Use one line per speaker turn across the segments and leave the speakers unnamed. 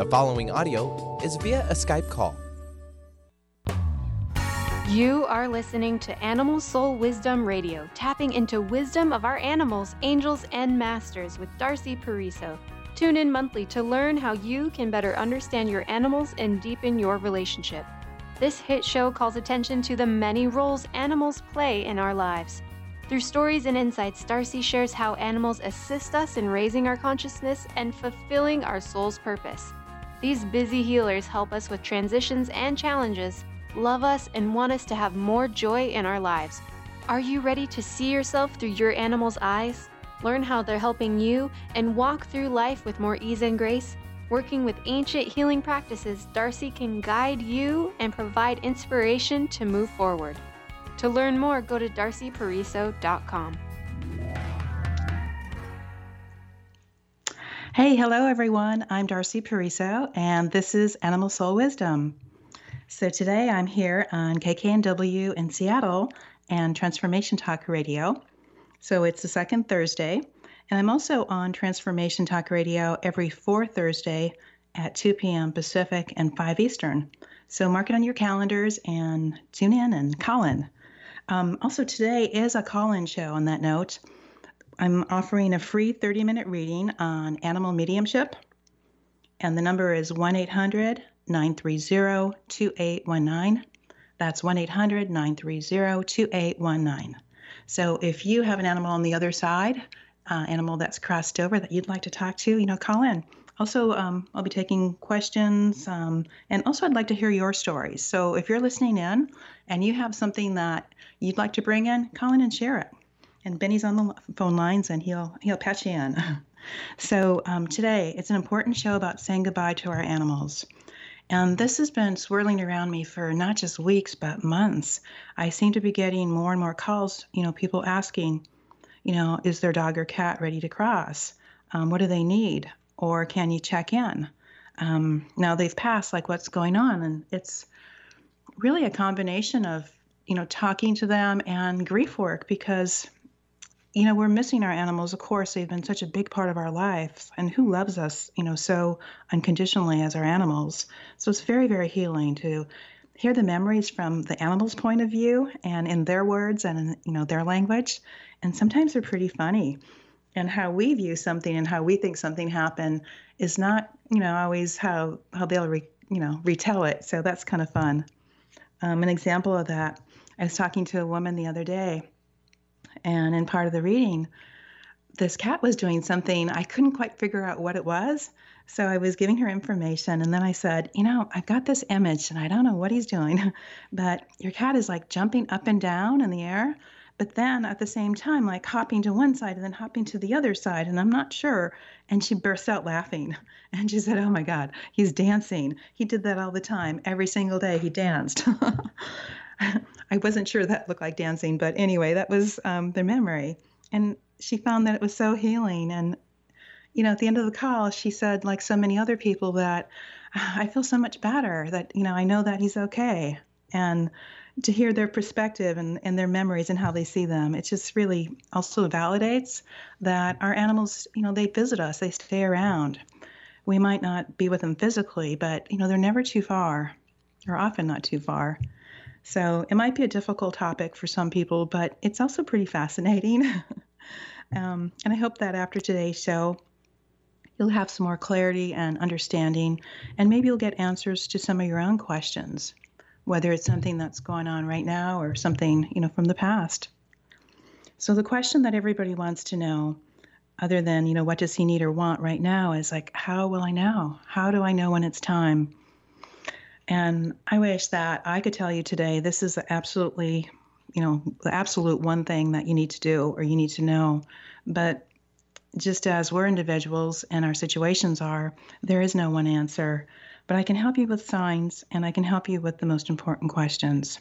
The following audio is via a Skype call.
You are listening to Animal Soul Wisdom Radio, tapping into wisdom of our animals, angels, and masters with Darcy Pariso. Tune in monthly to learn how you can better understand your animals and deepen your relationship. This hit show calls attention to the many roles animals play in our lives. Through stories and insights, Darcy shares how animals assist us in raising our consciousness and fulfilling our soul's purpose. These busy healers help us with transitions and challenges, love us, and want us to have more joy in our lives. Are you ready to see yourself through your animal's eyes? Learn how they're helping you and walk through life with more ease and grace? Working with ancient healing practices, Darcy can guide you and provide inspiration to move forward. To learn more, go to darcypariso.com.
Hey, hello everyone. I'm Darcy Pariso, and this is Animal Soul Wisdom. So today I'm here on KKNW in Seattle and Transformation Talk Radio. So it's the second Thursday, and I'm also on Transformation Talk Radio every fourth Thursday at 2 p.m. Pacific and 5 Eastern. So mark it on your calendars and tune in and call in. Um, also, today is a call in show on that note. I'm offering a free 30 minute reading on animal mediumship, and the number is 1 800 930 2819. That's 1 800 930 2819. So if you have an animal on the other side uh, animal that's crossed over that you'd like to talk to, you know, call in. Also, um, I'll be taking questions, um, and also I'd like to hear your stories. So if you're listening in and you have something that you'd like to bring in, call in and share it. And Benny's on the phone lines, and he'll he'll patch you in. so um, today it's an important show about saying goodbye to our animals. And this has been swirling around me for not just weeks, but months. I seem to be getting more and more calls, you know, people asking, you know, is their dog or cat ready to cross? Um, what do they need? Or can you check in? Um, now they've passed, like what's going on? And it's really a combination of, you know, talking to them and grief work because, you know, we're missing our animals. Of course, they've been such a big part of our lives. And who loves us, you know, so unconditionally as our animals? So it's very, very healing to hear the memories from the animal's point of view and in their words and in, you know their language and sometimes they're pretty funny and how we view something and how we think something happened is not you know always how how they'll re, you know retell it so that's kind of fun um, an example of that i was talking to a woman the other day and in part of the reading this cat was doing something i couldn't quite figure out what it was. So i was giving her information and then i said you know i've got this image and i don't know what he's doing but your cat is like jumping up and down in the air but then at the same time like hopping to one side and then hopping to the other side and i'm not sure. And she burst out laughing. And she said oh my god he's dancing. He did that all the time. Every single day he danced i wasn't sure that looked like dancing but anyway that was um, the memory and she found that it was so healing and you know at the end of the call she said like so many other people that i feel so much better that you know i know that he's okay and to hear their perspective and, and their memories and how they see them. It just really also validates that our animals, you know, they visit us, they stay around. We might not be with them physically, but, you know, they're never too far, or often not too far. So it might be a difficult topic for some people, but it's also pretty fascinating. um, and I hope that after today's show, you'll have some more clarity and understanding, and maybe you'll get answers to some of your own questions whether it's something that's going on right now or something, you know, from the past. So the question that everybody wants to know, other than, you know, what does he need or want right now, is like, how will I know? How do I know when it's time? And I wish that I could tell you today this is absolutely, you know, the absolute one thing that you need to do or you need to know. But just as we're individuals and our situations are, there is no one answer but I can help you with signs and I can help you with the most important questions.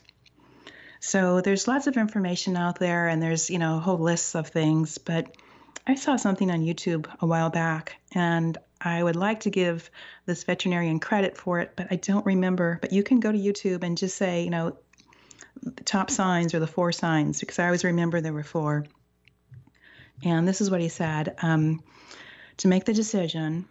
So there's lots of information out there and there's, you know, whole lists of things, but I saw something on YouTube a while back and I would like to give this veterinarian credit for it, but I don't remember. But you can go to YouTube and just say, you know, the top signs or the four signs, because I always remember there were four. And this is what he said um, To make the decision,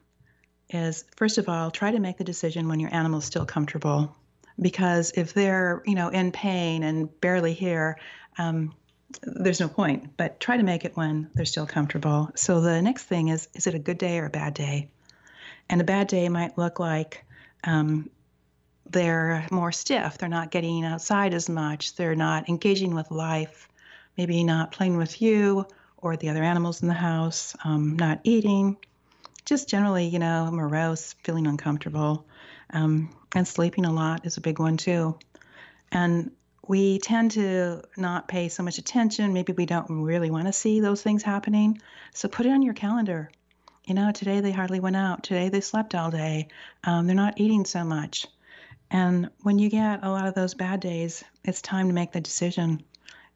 is first of all, try to make the decision when your animal's still comfortable. Because if they're, you know, in pain and barely here, um, there's no point. But try to make it when they're still comfortable. So the next thing is, is it a good day or a bad day? And a bad day might look like um, they're more stiff. They're not getting outside as much. They're not engaging with life. Maybe not playing with you or the other animals in the house. Um, not eating just generally, you know, morose, feeling uncomfortable, um, and sleeping a lot is a big one too. And we tend to not pay so much attention. Maybe we don't really want to see those things happening. So put it on your calendar. You know, today they hardly went out. Today they slept all day. Um, they're not eating so much. And when you get a lot of those bad days, it's time to make the decision.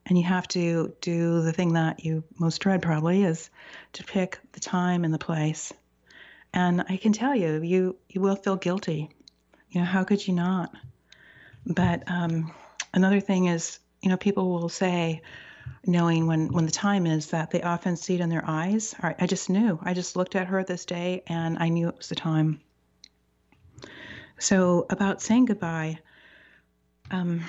And you have to do the thing that you most dread, probably, is to pick the time and the place. And I can tell you, you you will feel guilty. You know, how could you not? But um, another thing is, you know, people will say, knowing when when the time is, that they often see it in their eyes. I, just knew. I just looked at her this day, and I knew it was the time. So about saying goodbye, um,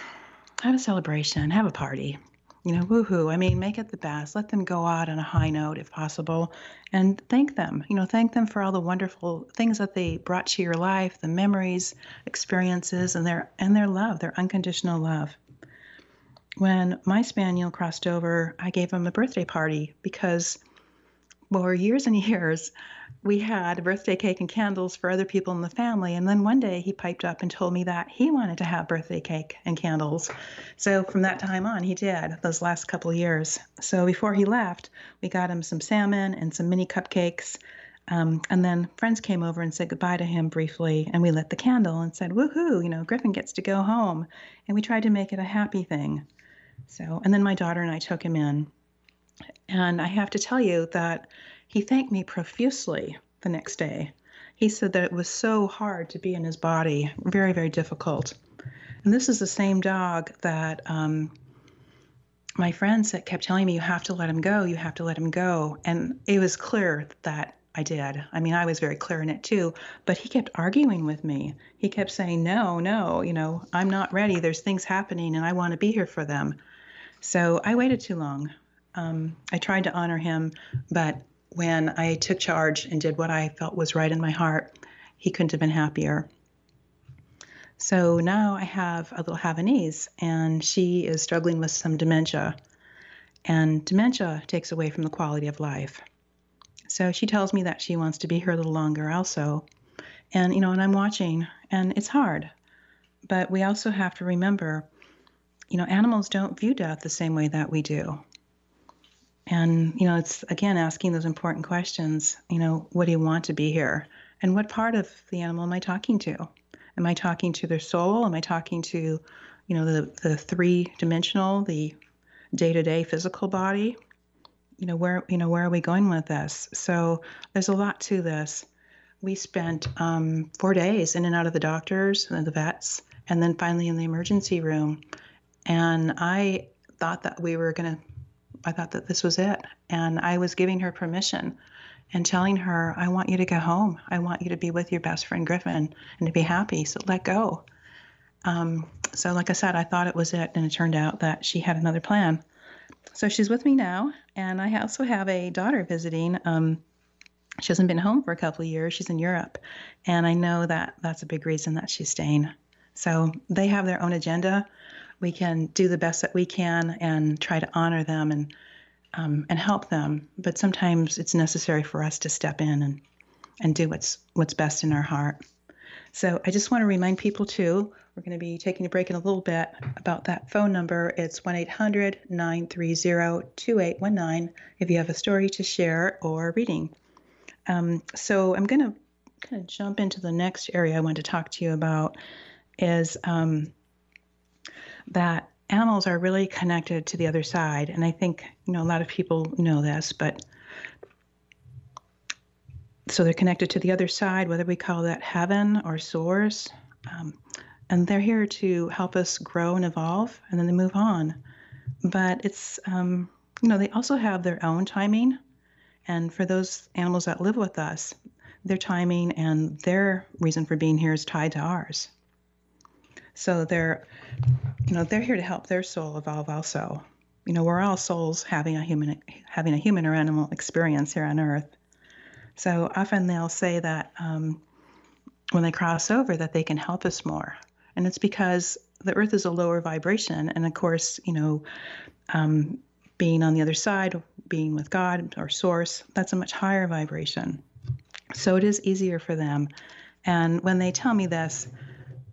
have a celebration, have a party you know, woohoo. I mean, make it the best. Let them go out on a high note if possible and thank them. You know, thank them for all the wonderful things that they brought to your life, the memories, experiences, and their and their love, their unconditional love. When my spaniel crossed over, I gave him a birthday party because for years and years, we had birthday cake and candles for other people in the family. And then one day he piped up and told me that he wanted to have birthday cake and candles. So from that time on, he did those last couple of years. So before he left, we got him some salmon and some mini cupcakes. Um, and then friends came over and said goodbye to him briefly, and we lit the candle and said, "Woohoo! You know, Griffin gets to go home." And we tried to make it a happy thing. So, and then my daughter and I took him in, and I have to tell you that he thanked me profusely the next day. He said that it was so hard to be in his body, very, very difficult. And this is the same dog that um, my friends that kept telling me, you have to let him go, you have to let him go. And it was clear that I did. I mean, I was very clear in it too, but he kept arguing with me. He kept saying, no, no, you know, I'm not ready. There's things happening and I want to be here for them. So I waited too long. Um, I tried to honor him, but when I took charge and did what I felt was right in my heart, he couldn't have been happier. So now I have a little Havanese, and she is struggling with some dementia. And dementia takes away from the quality of life. So she tells me that she wants to be here a little longer also. And, you know, and I'm watching, and it's hard. But we also have to remember, you know, animals don't view death the same way that we do. And, you know, it's again asking those important questions. You know, what do you want to be here? And what part of the animal am I talking to? Am I talking to their soul? Am I talking to, you know, the, the three dimensional, the day to day physical body? You know, where, you know, where are we going with this? So there's a lot to this. We spent um, four days in and out of the doctors and the vets, and then finally in the emergency room. And I thought that we were going to I thought that this was it. And I was giving her permission and telling her, I want you to go home. I want you to be with your best friend Griffin and to be happy. So let go. Um, so, like I said, I thought it was it. And it turned out that she had another plan. So she's with me now. And I also have a daughter visiting. Um, she hasn't been home for a couple of years. She's in Europe. And I know that that's a big reason that she's staying. So they have their own agenda we can do the best that we can and try to honor them and um, and help them. But sometimes it's necessary for us to step in and and do what's what's best in our heart. So I just want to remind people too, we're going to be taking a break in a little bit about that phone number. It's 1 800 930 2819 if you have a story to share or reading. Um, so I'm going to kind of jump into the next area I want to talk to you about is um, that animals are really connected to the other side. And I think, you know, a lot of people know this, but so they're connected to the other side, whether we call that heaven or source. Um, and they're here to help us grow and evolve, and then they move on. But it's, um, you know, they also have their own timing. And for those animals that live with us, their timing and their reason for being here is tied to ours. So they're, you know, they're here to help their soul evolve also. You know, we're all souls having a human having a human or animal experience here on Earth. So often they'll say that um, when they cross over that they can help us more, and it's because the Earth is a lower vibration, and of course, you know, um, being on the other side, being with God or Source, that's a much higher vibration. So it is easier for them. And when they tell me this,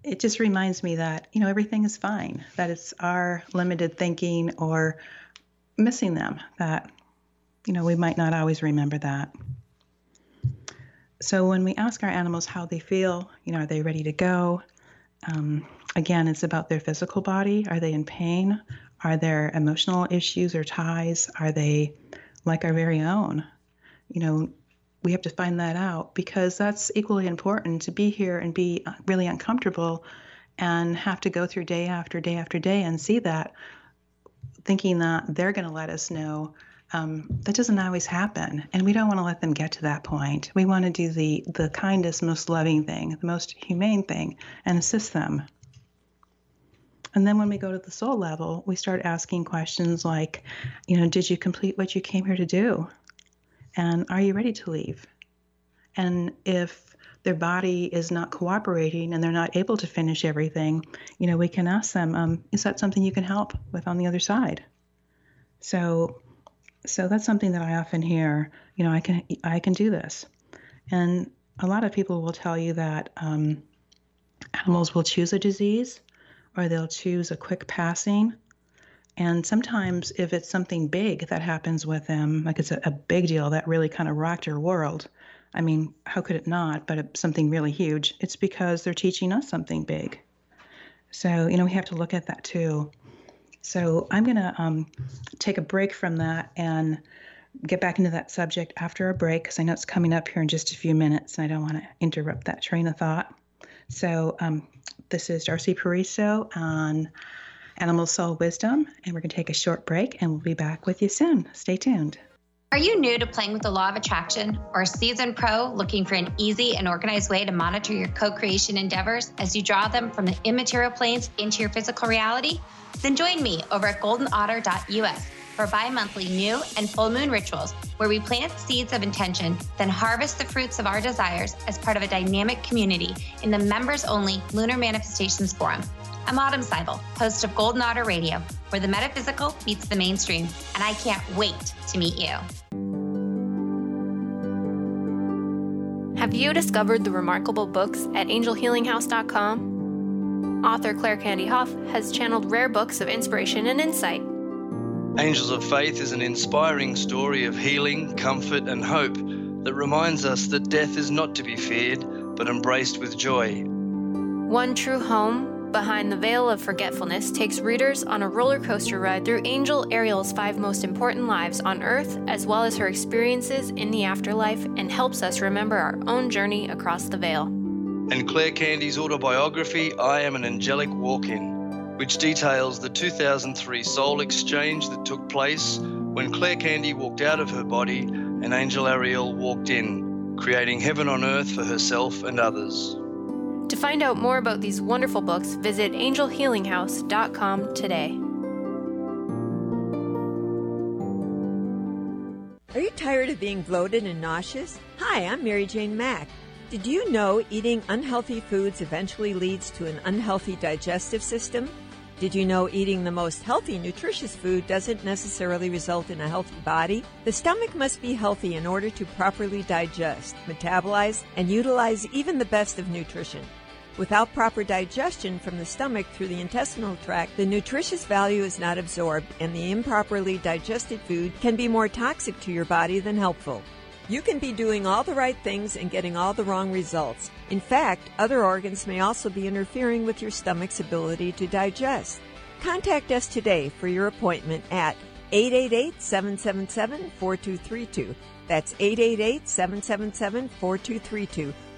it just reminds me that, you know, everything is fine, that it's our limited thinking or missing them that, you know, we might not always remember that. So when we ask our animals how they feel, you know, are they ready to go? Um, again, it's about their physical body. Are they in pain? Are there emotional issues or ties? Are they like our very own? You know, we have to find that out because that's equally important to be here and be uh, really uncomfortable and have to go through day after day after day and see that thinking that they're going to let us know. Um, that doesn't always happen and we don't want to let them get to that point. We want to do the the kindest most loving thing the most humane thing and assist them. And then when we go to the soul level, we start asking questions like, you know, did you complete what you came here to do? And are you ready to leave? And if their body is not cooperating and they're not able to finish everything, you know, we can ask them, um, is that something you can help with on the other side? So, so that's something that I often hear. You know, I can I can do this, and a lot of people will tell you that um, animals will choose a disease or they'll choose a quick passing. And sometimes, if it's something big that happens with them, like it's a, a big deal that really kind of rocked your world, I mean, how could it not? But something really huge, it's because they're teaching us something big. So, you know, we have to look at that too. So, I'm going to um, take a break from that and get back into that subject after a break because I know it's coming up here in just a few minutes and I don't want to interrupt that train of thought. So, um, this is Darcy Pariso on Animal Soul Wisdom, and we're going to take a short break and we'll be back with you soon. Stay tuned.
Are you new to playing with the law of attraction or a seasoned pro looking for an easy and organized way to monitor your co creation endeavors as you draw them from the immaterial planes into your physical reality? Then join me over at goldenotter.us for bi monthly new and full moon rituals where we plant seeds of intention, then harvest the fruits of our desires as part of a dynamic community in the members only Lunar Manifestations Forum. I'm Autumn Seibel, host of Golden Otter Radio, where the metaphysical meets the mainstream, and I can't wait to meet you.
Have you discovered the remarkable books at angelhealinghouse.com? Author Claire Candy Hough has channeled rare books of inspiration and insight
Angels of Faith is an inspiring story of healing, comfort, and hope that reminds us that death is not to be feared, but embraced with joy.
One True Home, Behind the Veil of Forgetfulness, takes readers on a roller coaster ride through Angel Ariel's five most important lives on Earth, as well as her experiences in the afterlife, and helps us remember our own journey across the veil.
And Claire Candy's autobiography, I Am an Angelic Walk In which details the 2003 soul exchange that took place when Claire Candy walked out of her body and Angel Ariel walked in, creating heaven on earth for herself and others.
To find out more about these wonderful books, visit angelhealinghouse.com today.
Are you tired of being bloated and nauseous? Hi, I'm Mary Jane Mack. Did you know eating unhealthy foods eventually leads to an unhealthy digestive system? Did you know eating the most healthy, nutritious food doesn't necessarily result in a healthy body? The stomach must be healthy in order to properly digest, metabolize, and utilize even the best of nutrition. Without proper digestion from the stomach through the intestinal tract, the nutritious value is not absorbed, and the improperly digested food can be more toxic to your body than helpful. You can be doing all the right things and getting all the wrong results. In fact, other organs may also be interfering with your stomach's ability to digest. Contact us today for your appointment at 888 777 4232. That's 888 777 4232.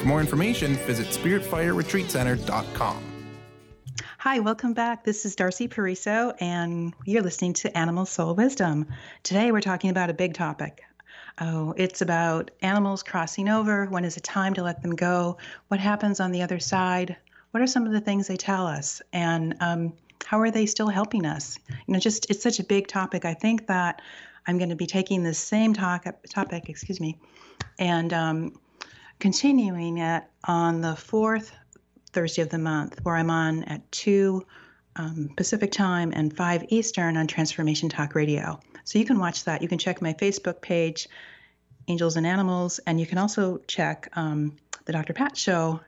For more information, visit spiritfireretreatcenter.com.
Hi, welcome back. This is Darcy Pariso, and you're listening to Animal Soul Wisdom. Today we're talking about a big topic. Oh, it's about animals crossing over. When is it time to let them go? What happens on the other side? what are some of the things they tell us and um, how are they still helping us you know just it's such a big topic i think that i'm going to be taking the same talk, topic excuse me and um, continuing it on the fourth thursday of the month where i'm on at 2 um, pacific time and 5 eastern on transformation talk radio. So you can watch that. You can check my facebook page angels and animals and you can also check um, the dr pat show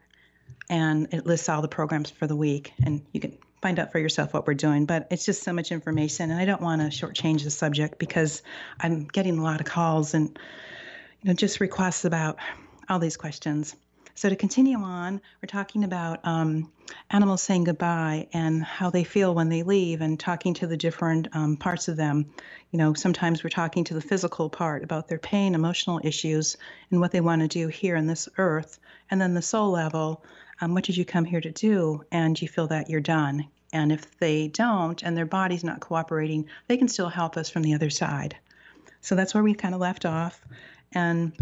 and it lists all the programs for the week and you can find out for yourself what we're doing. But it's just so much information and i don't want to shortchange the subject because i'm getting a lot of calls and you know just requests about all these questions so to continue on we're talking about um, animals saying goodbye and how they feel when they leave and talking to the different um, parts of them you know sometimes we're talking to the physical part about their pain emotional issues and what they want to do here on this earth and then the soul level um, what did you come here to do? And you feel that you're done. And if they don't and their body's not cooperating, they can still help us from the other side. So that's where we kind of left off. And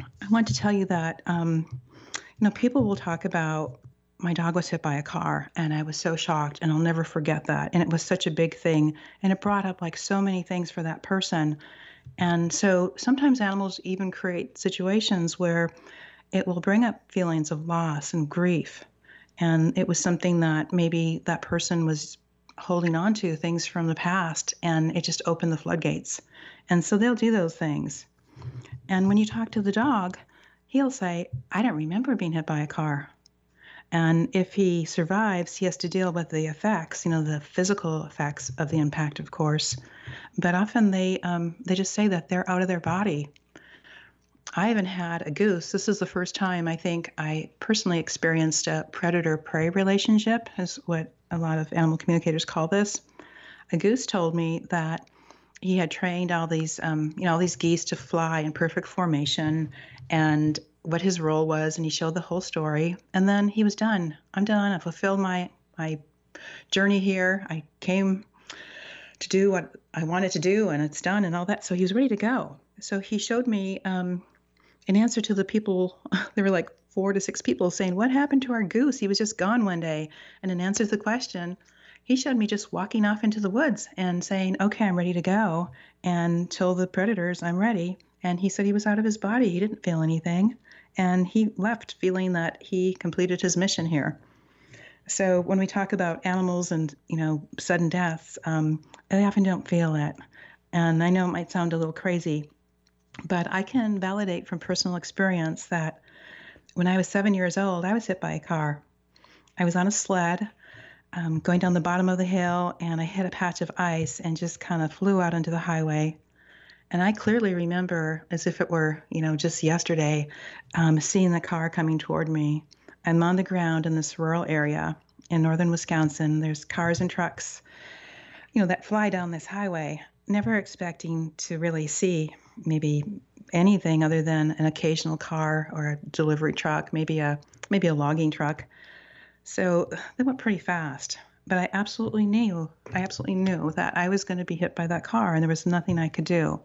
I want to tell you that, um, you know, people will talk about my dog was hit by a car and I was so shocked and I'll never forget that. And it was such a big thing. And it brought up like so many things for that person. And so sometimes animals even create situations where it will bring up feelings of loss and grief. And it was something that maybe that person was holding on to things from the past and it just opened the floodgates. And so they'll do those things. And when you talk to the dog, he'll say, I don't remember being hit by a car. And if he survives, he has to deal with the effects, you know, the physical effects of the impact, of course. But often they um, they just say that they're out of their body I haven't had a goose. This is the first time I think I personally experienced a predator prey relationship, is what a lot of animal communicators call this. A goose told me that he had trained all these, um, you know, all these geese to fly in perfect formation, and what his role was, and he showed the whole story. And then he was done. I'm done. I fulfilled my my journey here. I came to do what I wanted to do, and it's done, and all that. So he was ready to go. So he showed me um, in answer to the people, there were like four to six people saying, What happened to our goose? He was just gone one day. And in answer to the question, he showed me just walking off into the woods and saying, Okay, I'm ready to go. And told the predators, I'm ready. And he said he was out of his body. He didn't feel anything. And he left feeling that he completed his mission here. So when we talk about animals and, you know, sudden deaths, um, they often don't feel it. And I know it might sound a little crazy, but I can validate from personal experience that when I was seven years old, I was hit by a car. I was on a sled um, going down the bottom of the hill, and I hit a patch of ice and just kind of flew out onto the highway. And I clearly remember, as if it were, you know, just yesterday, um, seeing the car coming toward me. I'm on the ground in this rural area in northern Wisconsin. There's cars and trucks, you know, that fly down this highway, never expecting to really see maybe anything other than an occasional car or a delivery truck, maybe a maybe a logging truck. So they went pretty fast. But I absolutely knew, I absolutely knew that I was going to be hit by that car and there was nothing I could do.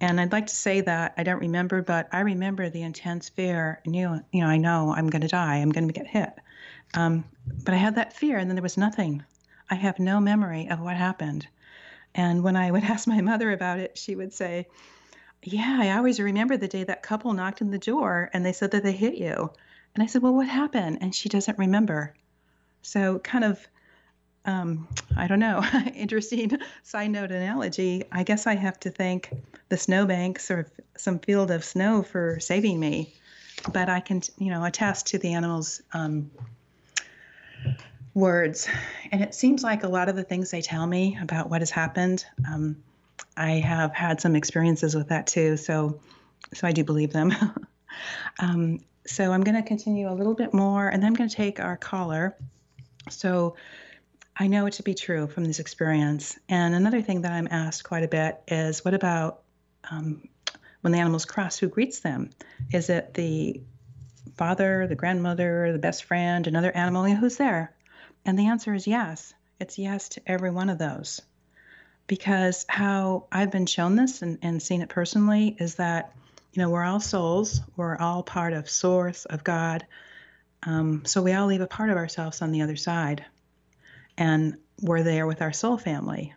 And I'd like to say that I don't remember, but I remember the intense fear. I knew, you know, I know I'm going to die. I'm going to get hit. Um, but I had that fear, and then there was nothing. I have no memory of what happened. And when I would ask my mother about it, she would say, yeah, I always remember the day that couple knocked in the door and they said that they hit you. And I said, Well, what happened? And she doesn't remember. So, kind of, um, I don't know, interesting side note analogy. I guess I have to thank the snowbanks or some field of snow for saving me. But I can, you know, attest to the animals' um, words. And it seems like a lot of the things they tell me about what has happened, um, I have had some experiences with that too. So, so I do believe them. um, so I'm going to continue a little bit more, and then I'm going to take our caller. So I know it to be true from this experience. And another thing that I'm asked quite a bit is, what about um, when the animals cross? Who greets them? Is it the father, the grandmother, the best friend, another animal? Who's there? And the answer is yes. It's yes to every one of those. Because how I've been shown this and, and seen it personally is that, you know, we're all souls, we're all part of Source, of God. Um, so we all leave a part of ourselves on the other side. And we're there with our soul family.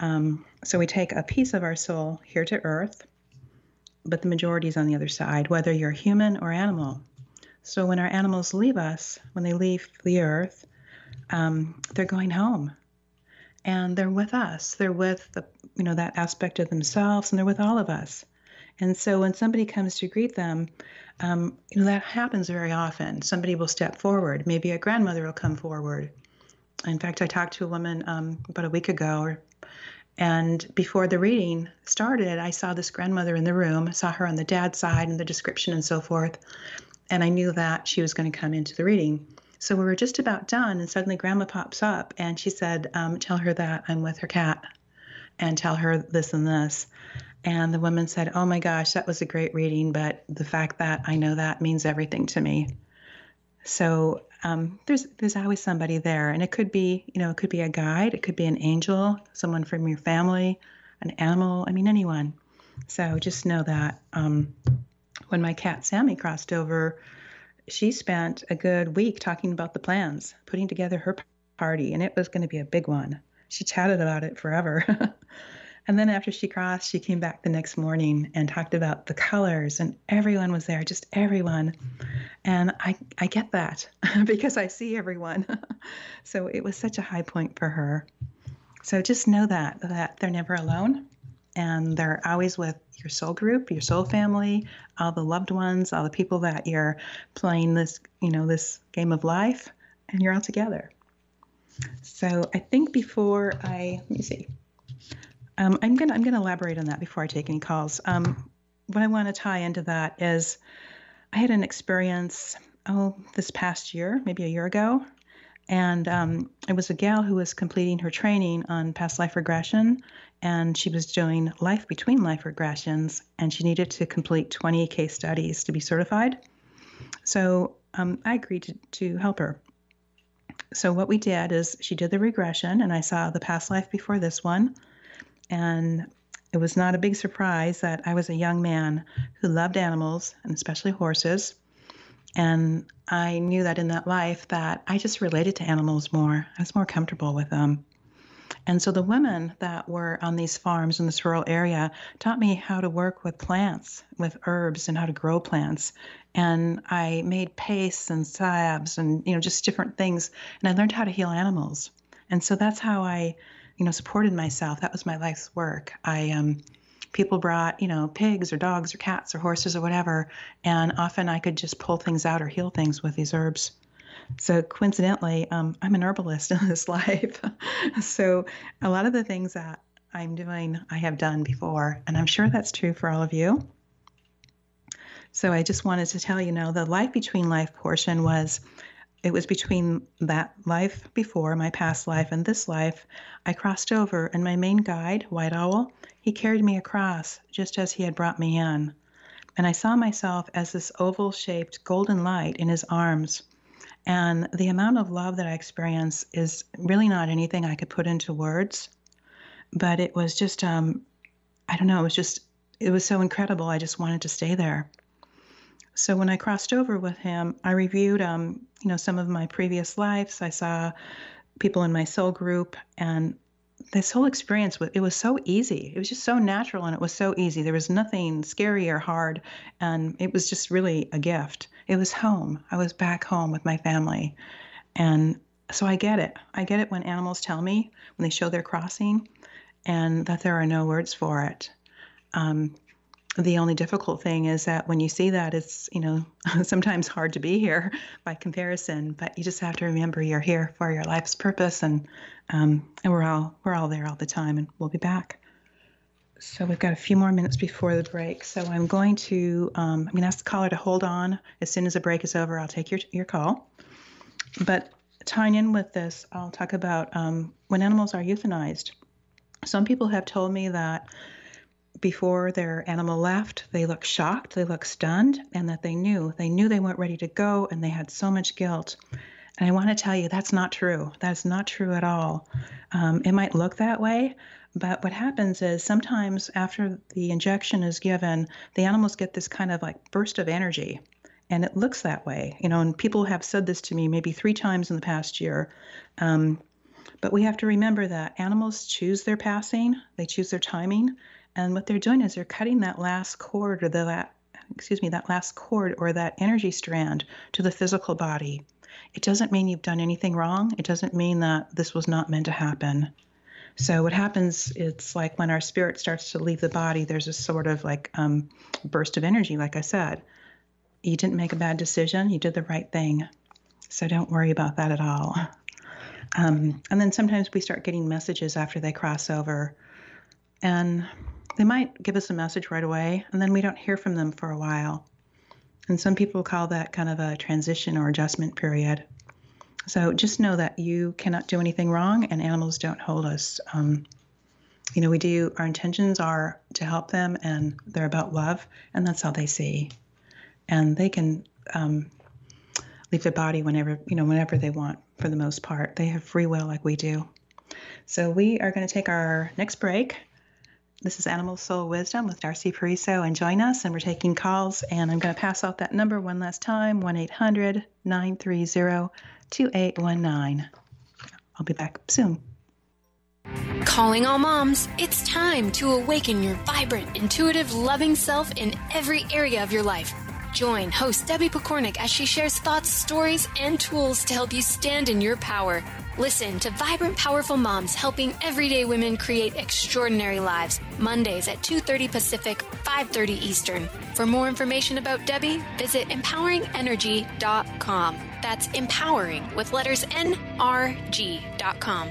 Um, so we take a piece of our soul here to earth, but the majority is on the other side, whether you're human or animal. So when our animals leave us, when they leave the earth, um, they're going home and they're with us they're with the you know that aspect of themselves and they're with all of us and so when somebody comes to greet them um, you know that happens very often. Somebody will step forward. Maybe a grandmother will come forward. In fact i talked to a woman um, about a week ago and before the reading started i saw this grandmother in the room saw her on the dad's side and the description and so forth and i knew that she was going to come into the reading. So we were just about done, and suddenly Grandma pops up and she said, um, Tell her that I'm with her cat and tell her this and this. And the woman said, Oh my gosh, that was a great reading, but the fact that I know that means everything to me. So um, there's there's always somebody there, and it could be you know it could be a guide, it could be an angel, someone from your family, an animal. I mean anyone. So just know that um, when my cat Sammy crossed over she spent a good week talking about the plans, putting together her party, and it was going to be a big one. She chatted about it forever. and then after she crossed, she came back the next morning and talked about the colors, and everyone was there, just everyone. And I, I get that because I see everyone. so it was such a high point for her. So just know that that they're never alone and they're always with your soul group, your soul family, all the loved ones, all the people that you're playing this, you know, this game of life, and you're all together. So I think before I let me see, um, I'm gonna I'm gonna elaborate on that before I take any calls. Um, what I want to tie into that is, I had an experience oh this past year, maybe a year ago, and um, it was a gal who was completing her training on past life regression and she was doing life between life regressions, and she needed to complete 20 case studies to be certified. So um, I agreed to, to help her. So what we did is she did the regression, and I saw the past life before this one, and it was not a big surprise that I was a young man who loved animals, and especially horses. And I knew that in that life that I just related to animals more. I was more comfortable with them. And so the women that were on these farms in this rural area taught me how to work with plants, with herbs, and how to grow plants. And I made pastes and salves and you know just different things. And I learned how to heal animals. And so that's how I, you know, supported myself. That was my life's work. I um, people brought you know pigs or dogs or cats or horses or whatever, and often I could just pull things out or heal things with these herbs. So coincidentally, um, I'm an herbalist in this life. so a lot of the things that I'm doing, I have done before, and I'm sure that's true for all of you. So I just wanted to tell you now the life between life portion was it was between that life before my past life and this life i crossed over and my main guide white owl he carried me across just as he had brought me in and i saw myself as this oval shaped golden light in his arms and the amount of love that I experienced is really not anything I could put into words. But it was just, um, I don't know, it was just, it was so incredible. I just wanted to stay there. So when I crossed over with him, I reviewed, um, you know, some of my previous lives. I saw people in my soul group, and this whole experience was it was so easy. It was just so natural and it was so easy. There was nothing scary or hard and it was just really a gift. It was home. I was back home with my family. And so i get it. I get it when animals tell me when they show their crossing and that there are no words for it. Um, the only difficult thing is that when you see that, it's you know sometimes hard to be here by comparison. But you just have to remember you're here for your life's purpose, and um, and we're all we're all there all the time, and we'll be back. So we've got a few more minutes before the break. So I'm going to um, I'm going to ask the caller to hold on. As soon as the break is over, I'll take your your call. But tying in with this, I'll talk about um, when animals are euthanized. Some people have told me that before their animal left, they looked shocked, they looked stunned, and that they knew. They knew they weren't ready to go and they had so much guilt. And I want to tell you that's not true. That's not true at all. Um, it might look that way, but what happens is sometimes after the injection is given, the animals get this kind of like burst of energy. And it looks that way, you know. And people have said this to me maybe three times in the past year. Um, but we have to remember that animals choose their passing, they choose their timing, and what they're doing is they're cutting that last cord or the that excuse me, that last cord or that energy strand to the physical body. It doesn't mean you've done anything wrong. It doesn't mean that this was not meant to happen. So what happens? It's like when our spirit starts to leave the body. There's a sort of like um, burst of energy. Like I said, you didn't make a bad decision. You did the right thing. So don't worry about that at all. Um, and then sometimes we start getting messages after they cross over, and they might give us a message right away, and then we don't hear from them for a while. And some people call that kind of a transition or adjustment period. So just know that you cannot do anything wrong, and animals don't hold us. Um, you know, we do, our intentions are to help them, and they're about love, and that's how they see. And they can um, leave their body whenever, you know, whenever they want for the most part. They have free will like we do. So we are going to take our next break. This is Animal Soul Wisdom with Darcy Pariso, and join us. And we're taking calls, and I'm going to pass out that number one last time 1 800 930 2819. I'll be back soon.
Calling all moms, it's time to awaken your vibrant, intuitive, loving self in every area of your life. Join host Debbie Pokornik as she shares thoughts, stories, and tools to help you stand in your power Listen to Vibrant Powerful Moms helping everyday women create extraordinary lives. Mondays at 2:30 Pacific, 5:30 Eastern. For more information about Debbie, visit empoweringenergy.com. That's empowering with letters N R G.com.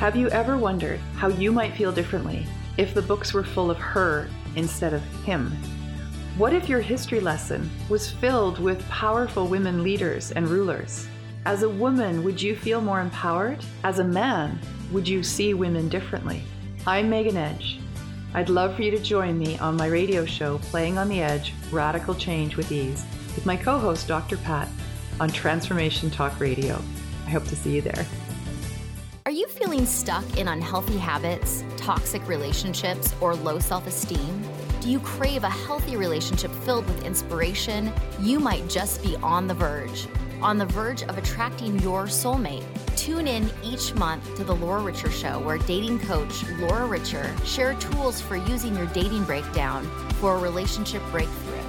Have you ever wondered how you might feel differently if the books were full of her instead of him? What if your history lesson was filled with powerful women leaders and rulers? As a woman, would you feel more empowered? As a man, would you see women differently? I'm Megan Edge. I'd love for you to join me on my radio show, Playing on the Edge Radical Change with Ease, with my co host, Dr. Pat, on Transformation Talk Radio. I hope to see you there.
Are you feeling stuck in unhealthy habits, toxic relationships, or low self esteem? Do you crave a healthy relationship filled with inspiration? You might just be on the verge. On the verge of attracting your soulmate. Tune in each month to the Laura Richer Show, where dating coach Laura Richer shares tools for using your dating breakdown for a relationship breakthrough.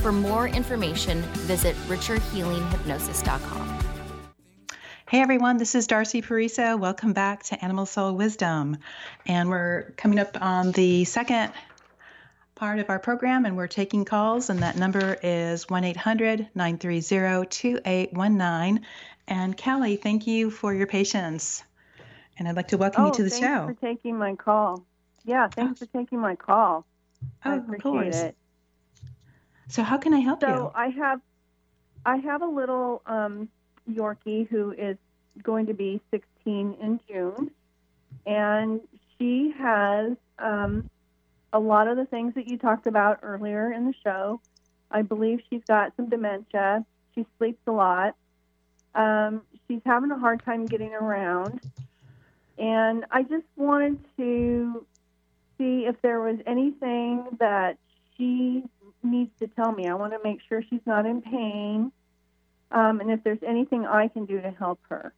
For more information, visit richerhealinghypnosis.com.
Hey everyone, this is Darcy Pariso. Welcome back to Animal Soul Wisdom. And we're coming up on the second part of our program, and we're taking calls, and that number is 1 800 930 2819. And Kelly, thank you for your patience. And I'd like to welcome
oh,
you to the
thanks
show.
Thanks for taking my call. Yeah, thanks for taking my call.
Oh,
I
of
appreciate
course.
it.
So how can I help
so
you?
I have, I have a little um, Yorkie who is going to be 16 in June, and she has um, a lot of the things that you talked about earlier in the show. I believe she's got some dementia. She sleeps a lot. Um, she's having a hard time getting around, and I just wanted to see if there was anything that she needs to tell me. I want to make sure she's not in pain, um, and if there's anything I can do to help her.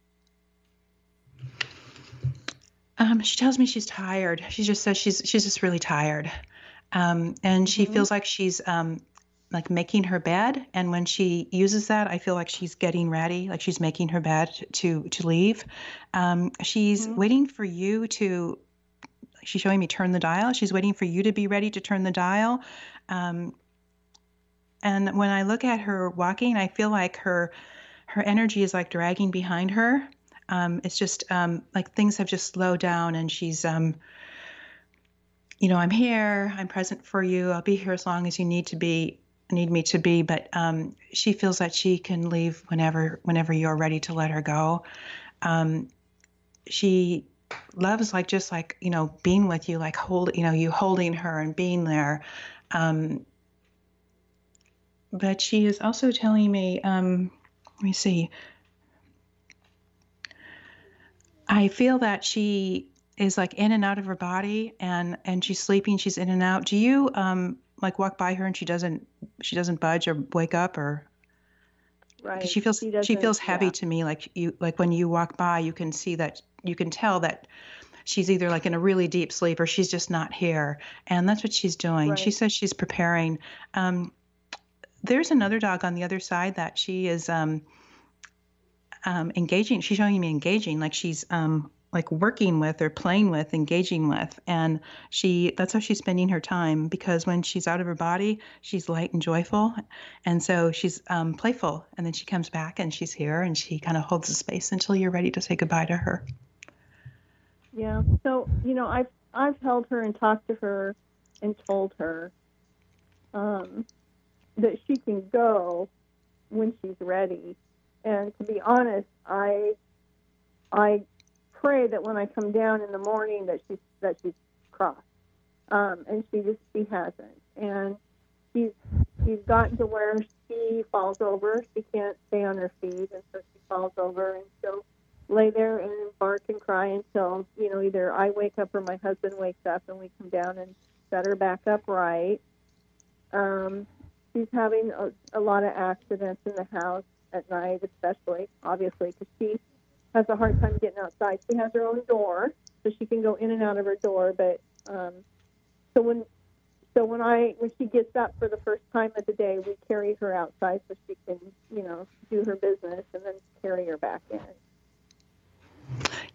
Um, she tells me she's tired. She just says she's she's just really tired, um, and she feels like she's um, like making her bed. And when she uses that, I feel like she's getting ready, like she's making her bed to to leave. Um, she's waiting for you to. She's showing me turn the dial. She's waiting for you to be ready to turn the dial. And when I look at her walking, I feel like her her energy is like dragging behind her. Um, it's just um, like things have just slowed down, and she's, um, you know, I'm here, I'm present for you, I'll be here as long as you need to be, need me to be. But um, she feels that she can leave whenever, whenever you're ready to let her go. Um, she loves like just like you know being with you, like hold, you know, you holding her and being there. Um, but she is also telling me, um, let me see. I feel that she is like in and out of her body and and she's sleeping she's in and out do you um like walk by her and she doesn't she doesn't budge or wake up or
Right.
she feels she,
doesn't-
feels heavy
yeah.
to me like you like when you walk by you can see that you can tell that she's either like in a really deep sleep or she's just not here and that's what she's doing she says she's preparing um there's another dog on the other side that she is um um, engaging. She's showing me engaging, like she's um, like working with or playing with, engaging with, and she that's how she's spending her time because when she's out of her body, she's light and joyful, and so she's um, playful, and then she comes back and she's here and she kind of holds the space until you're ready to say goodbye to her.
Yeah. So you know, I've I've held her and talked to her and told her um, that she can go when she's ready. And to be honest, I I pray that when I come down in the morning that she's that she's crossed. Um, and she just she hasn't. And she's she's gotten to where she falls over. She can't stay on her feet, and so she falls over, and she'll lay there and bark and cry until you know either I wake up or my husband wakes up, and we come down and set her back upright. Um, she's having a, a lot of accidents in the house at night, especially obviously because she has a hard time getting outside. She has her own door, so she can go in and out of her door. But um, so when so when I when she gets up for the first time of the day, we carry her outside so she can you know do her business and then carry her back in.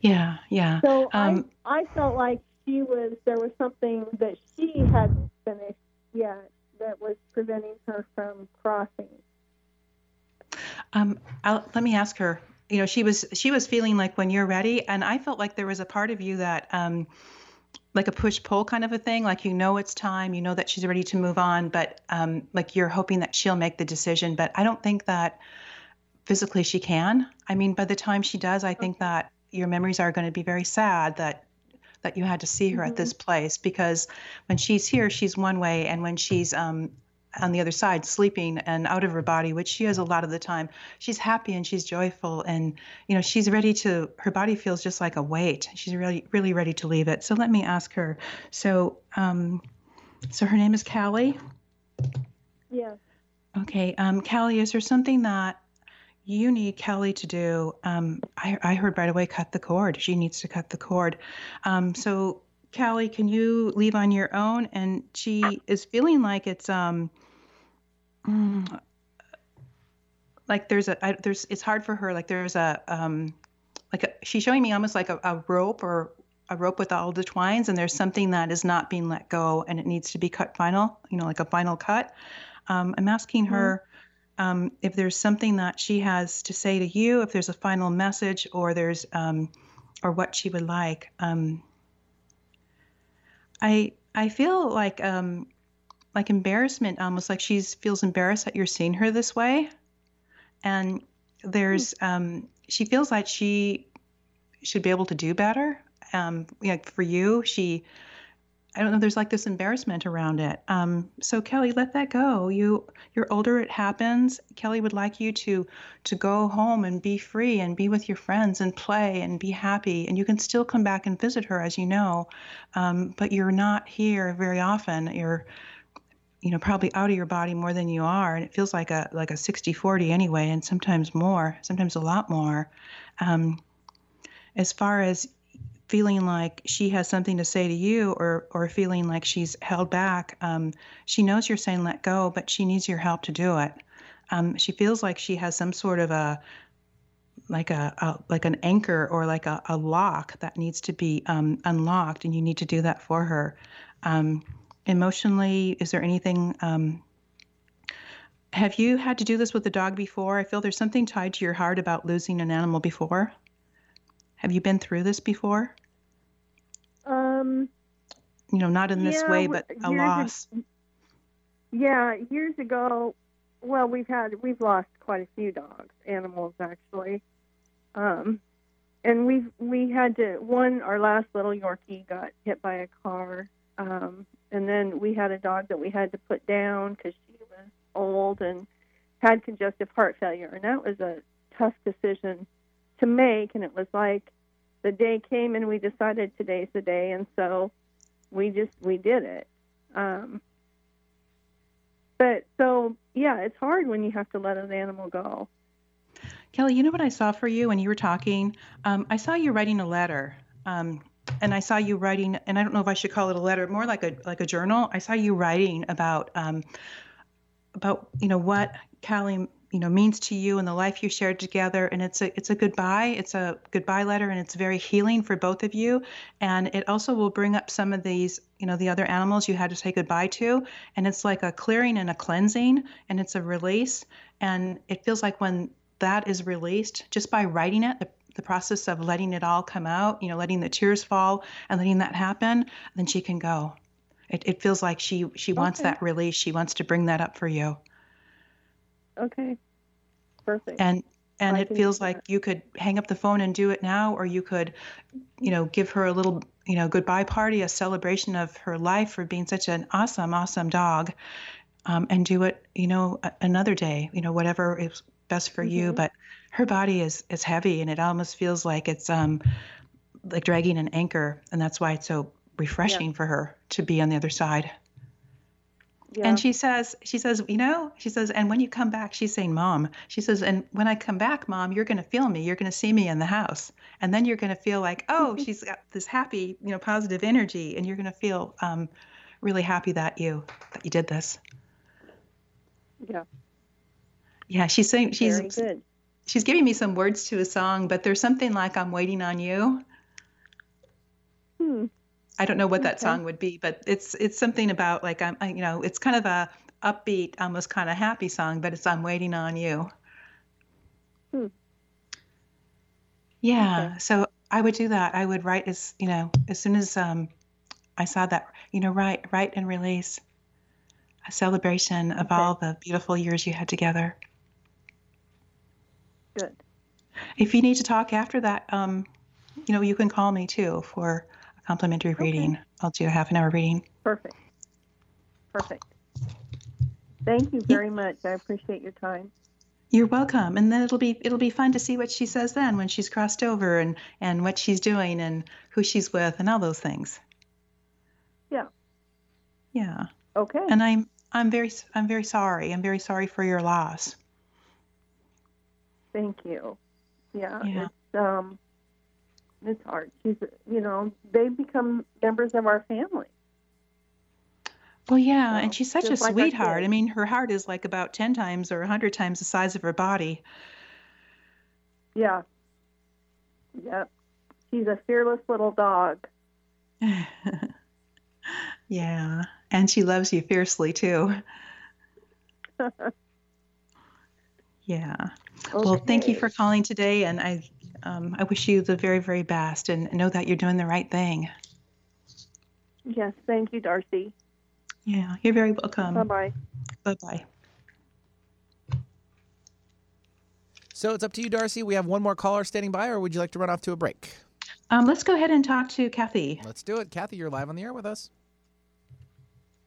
Yeah, yeah.
So
Um,
I I felt like she was there was something that she hadn't finished yet that was preventing her from crossing.
Um, I'll, let me ask her. You know, she was she was feeling like when you're ready, and I felt like there was a part of you that, um, like a push pull kind of a thing. Like you know it's time, you know that she's ready to move on, but um, like you're hoping that she'll make the decision. But I don't think that physically she can. I mean, by the time she does, I think that your memories are going to be very sad that that you had to see her at this place because when she's here, she's one way, and when she's um, on the other side, sleeping and out of her body, which she is a lot of the time, she's happy and she's joyful, and you know she's ready to. Her body feels just like a weight. She's really, really ready to leave it. So let me ask her. So, um, so her name is Callie.
Yeah.
Okay, um, Callie, is there something that you need Kelly to do? Um, I, I heard right away cut the cord. She needs to cut the cord. Um, so, Kelly, can you leave on your own? And she is feeling like it's um, mm, like there's a I, there's it's hard for her. Like there's a um, like a, she's showing me almost like a, a rope or a rope with all the twines, and there's something that is not being let go, and it needs to be cut final. You know, like a final cut. Um, I'm asking her um, if there's something that she has to say to you, if there's a final message, or there's um, or what she would like. Um, I I feel like um like embarrassment, almost like she feels embarrassed that you're seeing her this way, and there's um she feels like she should be able to do better. Um, like for you, she I don't know. There's like this embarrassment around it. Um, so Kelly, let that go. You you're older. It happens. Kelly would like you to to go home and be free and be with your friends and play and be happy. And you can still come back and visit her, as you know, um, but you're not here very often. You're you know probably out of your body more than you are and it feels like a like a 60 40 anyway and sometimes more sometimes a lot more um, as far as feeling like she has something to say to you or or feeling like she's held back um, she knows you're saying let go but she needs your help to do it. Um, she feels like she has some sort of a like a, a like an anchor or like a, a lock that needs to be um, unlocked and you need to do that for her. Um, emotionally is there anything um, have you had to do this with a dog before? I feel there's something tied to your heart about losing an animal before. Have you been through this before
Um,
you know, not in this
Yeah,
way, but a loss.
yeah, years ago, well, we've had we've lost quite a few dogs, animals actually, um, and we've we had to one our last little Yorkie got hit by a car, um, and then we had a dog that we had to put down because she was old and had congestive heart failure, and that was a tough decision to make, and it was like the day came and we decided today's the day, and so we just we did it. Um, but so yeah, it's hard when you have to let an animal go.
Kelly, you know what I saw for you when you were talking? Um, I saw you writing a letter. Um, and I saw you writing, and I don't know if I should call it a letter, more like a like a journal. I saw you writing about um, about you know what Callie you know means to you and the life you shared together. And it's a it's a goodbye. It's a goodbye letter, and it's very healing for both of you. And it also will bring up some of these you know the other animals you had to say goodbye to. And it's like a clearing and a cleansing, and it's a release. And it feels like when that is released just by writing it, the, the process of letting it all come out, you know, letting the tears fall and letting that happen, then she can go. It, it feels like she she wants
Okay.
that release. She wants to bring that up for you,
Okay, perfect.
and and it feels like you could hang up the phone and do it now, or you could, you know, give her a little you know goodbye party, a celebration of her life for being such an awesome awesome dog, um, and do it you know another day, you know whatever is best for you.
Mhm.
But her body is is heavy, and it almost feels like it's um like dragging an anchor, and that's why it's so refreshing for her to be on the other side.
Yeah.
And she says, she says, you know, she says, and when you come back, she's saying, Mom, she says, and when I come back, Mom, you're going to feel me. You're going to see me in the house. And then you're going to feel like, oh, she's got this happy, you know, positive energy. And you're going to feel um, really happy that you, that you did this.
yeah,
Yeah. She's saying, she's,
very good.
she's giving me some words to a song, but there's something like I'm waiting on you.
Hmm.
I don't know what that
Okay.
song would be, but it's it's something about like I'm I- you know it's kind of a upbeat, almost kind of happy song, but it's I'm waiting on you.
Hmm.
Yeah,
Okay.
so I would do that. I would write as you know as soon as um I saw that you know write write and release a celebration of
Okay.
all the beautiful years you had together.
Good.
If you need to talk after that, um, you know you can call me too for complimentary
Okay.
reading. I'll do a half an hour reading.
Perfect. Perfect. Thank you very much. I appreciate your time.
You're welcome. And then it'll be it'll be fun to see what she says then when she's crossed over and and what she's doing and who she's with and all those things.
Yeah.
Yeah.
Okay.
And I'm I'm very I'm very sorry. I'm very sorry for your loss.
Thank you. Yeah,
Yeah.
it's um, it's hard. She's, you know, they become members of our family.
Well, yeah,
So,
and she's such a
like
sweetheart. I mean, her heart is like about 10 times or 100 times the size of her body.
Yeah. Yep. She's a fearless little dog.
yeah. And she loves you fiercely too. Yeah. Well, thank you for calling today, and I, um, I wish you the very, very best, and know that you're doing the right thing.
Yes, thank you, Darcy.
Yeah, you're very welcome.
Bye bye.
Bye bye.
So it's up to you, Darcy. We have one more caller standing by, or would you like to run off to a break?
Um, let's go ahead and talk to Kathy.
Let's do it. Kathy, you're live on the air with us.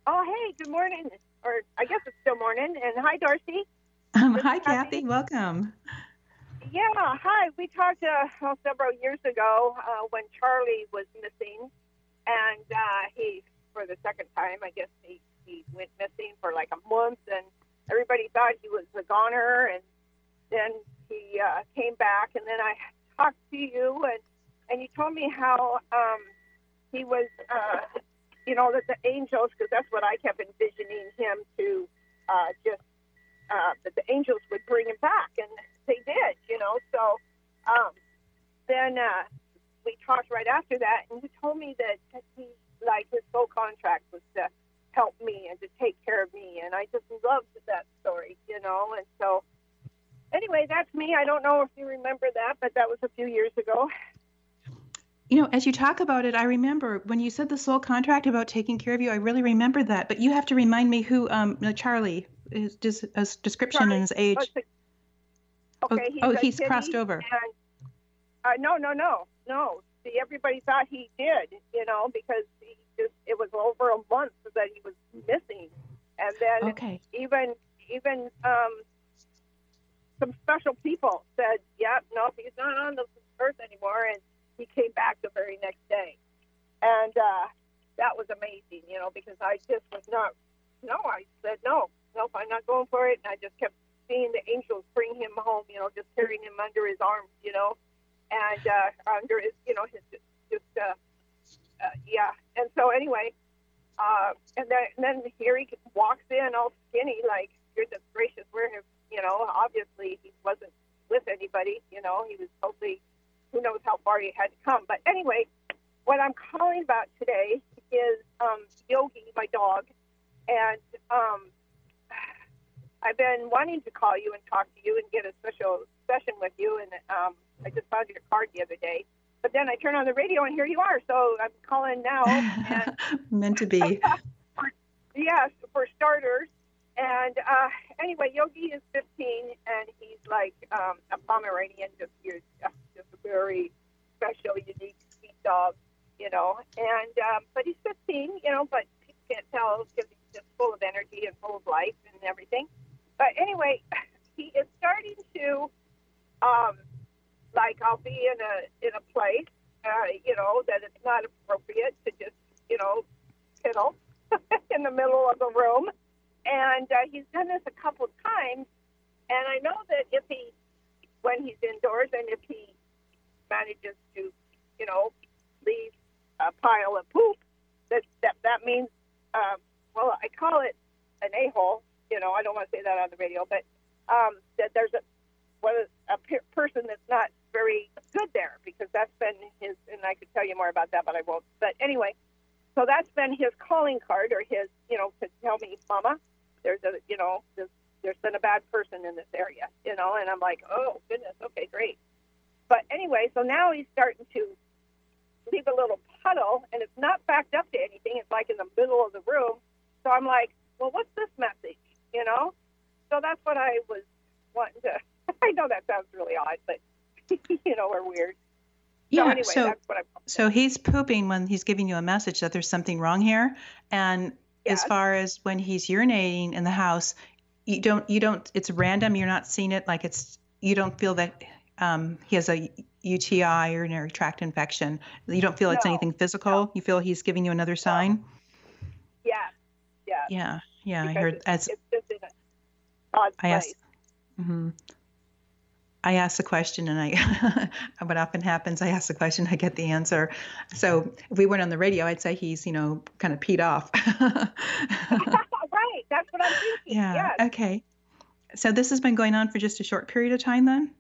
Oh, hey, good morning. Or I guess it's still morning. And hi, Darcy.
Um, hi, Kathy. Welcome.
Yeah, hi. We talked uh, several years ago uh, when Charlie was missing. And uh, he, for the second time, I guess he, he went missing for like a month. And everybody thought he was a goner. And then he uh, came back. And then I talked to you. And, and you told me how um, he was, uh, you know, that the angels, because that's what I kept envisioning him to uh, just uh, that the angels would bring him back, and they did, you know. So um, then uh, we talked right after that, and he told me that he, like, his soul contract was to help me and to take care of me, and I just loved that story, you know. And so, anyway, that's me. I don't know if you remember that, but that was a few years ago.
You know, as you talk about it, I remember when you said the soul contract about taking care of you. I really remember that. But you have to remind me who um, Charlie his, his, his description
Charlie,
and his age.
Okay,
oh,
he's, a
he's crossed over.
And, uh, no, no, no, no. See, everybody thought he did, you know, because he just it was over a month that he was missing, and then
Okay.
even even um, some special people said, "Yeah, no, he's not on the earth anymore," and he came back the very next day, and uh, that was amazing, you know, because I just was not. No, I said no, nope, I'm not going for it, and I just kept seeing the angels bring him home, you know, just carrying him under his arms, you know, and uh, under his, you know, his just, uh, uh, yeah. And so anyway, uh, and then and then here he walks in all skinny, like goodness gracious, where have you know? Obviously he wasn't with anybody, you know. He was totally, who knows how far he had to come. But anyway, what I'm calling about today is um, Yogi, my dog, and um, I've been wanting to call you and talk to you and get a special session with you. And um, I just found your card the other day. But then I turn on the radio and here you are. So I'm calling now. And
Meant to be.
yes, for starters. And uh, anyway, Yogi is 15 and he's like um, a Pomeranian, just, you're just a very special, unique, sweet dog, you know. And um, but he's 15, you know, but people can't tell because he's just full of energy and full of life and everything. But anyway, he is starting to, um, like, I'll be in a in a place, uh, you know, that it's not appropriate to just, you know, piddle in the middle of the room. And uh, he's done this a couple times. And I know that if he, when he's indoors, and if he manages to, you know, leave a pile of poop, that that that means, um, well, I call it an a-hole. You know, I don't want to say that on the radio, but um, that there's a what a pe- person that's not very good there because that's been his, and I could tell you more about that, but I won't. But anyway, so that's been his calling card or his, you know, to tell me, Mama, there's a, you know, there's, there's been a bad person in this area, you know, and I'm like, oh goodness, okay, great. But anyway, so now he's starting to leave a little puddle, and it's not backed up to anything. It's like in the middle of the room. So I'm like, well, what's this message? You know? So that's what I was wanting to. I know that sounds really odd, but you know, we're weird.
Yeah.
So anyway,
so
that's what I'm.
so he's pooping when he's giving you a message that there's something wrong here. And as far as when he's urinating in the house, you don't you don't it's random. You're not seeing it like it's you don't feel that um, he has a UTI urinary tract infection. You don't feel it's
No,
anything physical. You feel he's giving you another sign.
Yeah, yeah.
Yeah, yeah. I heard
it's,
as
it's just odd
I
place.
asked. hmm I ask the question, and I, what often happens, I ask the question, I get the answer. So if we went on the radio, I'd say he's, you know, kind of peed off.
right, that's what I'm thinking.
yeah.
Yes.
Okay. So this has been going on for just a short period of time, then.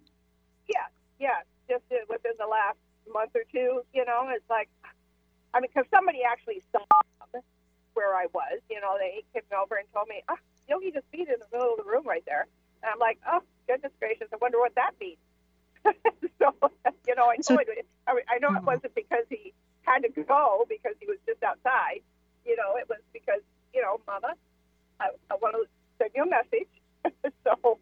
Yeah, just uh, within the last month or two, you know, it's like, I mean, because somebody actually saw where I was, you know, they came over and told me, oh, Yogi just beat in the middle of the room right there. And I'm like, oh, goodness gracious, I wonder what that means. so, you know, I know,
So-
it, I, I know it wasn't because he had to go because he was just outside. You know, it was because you know, Mama, I, I want to send you a message. so.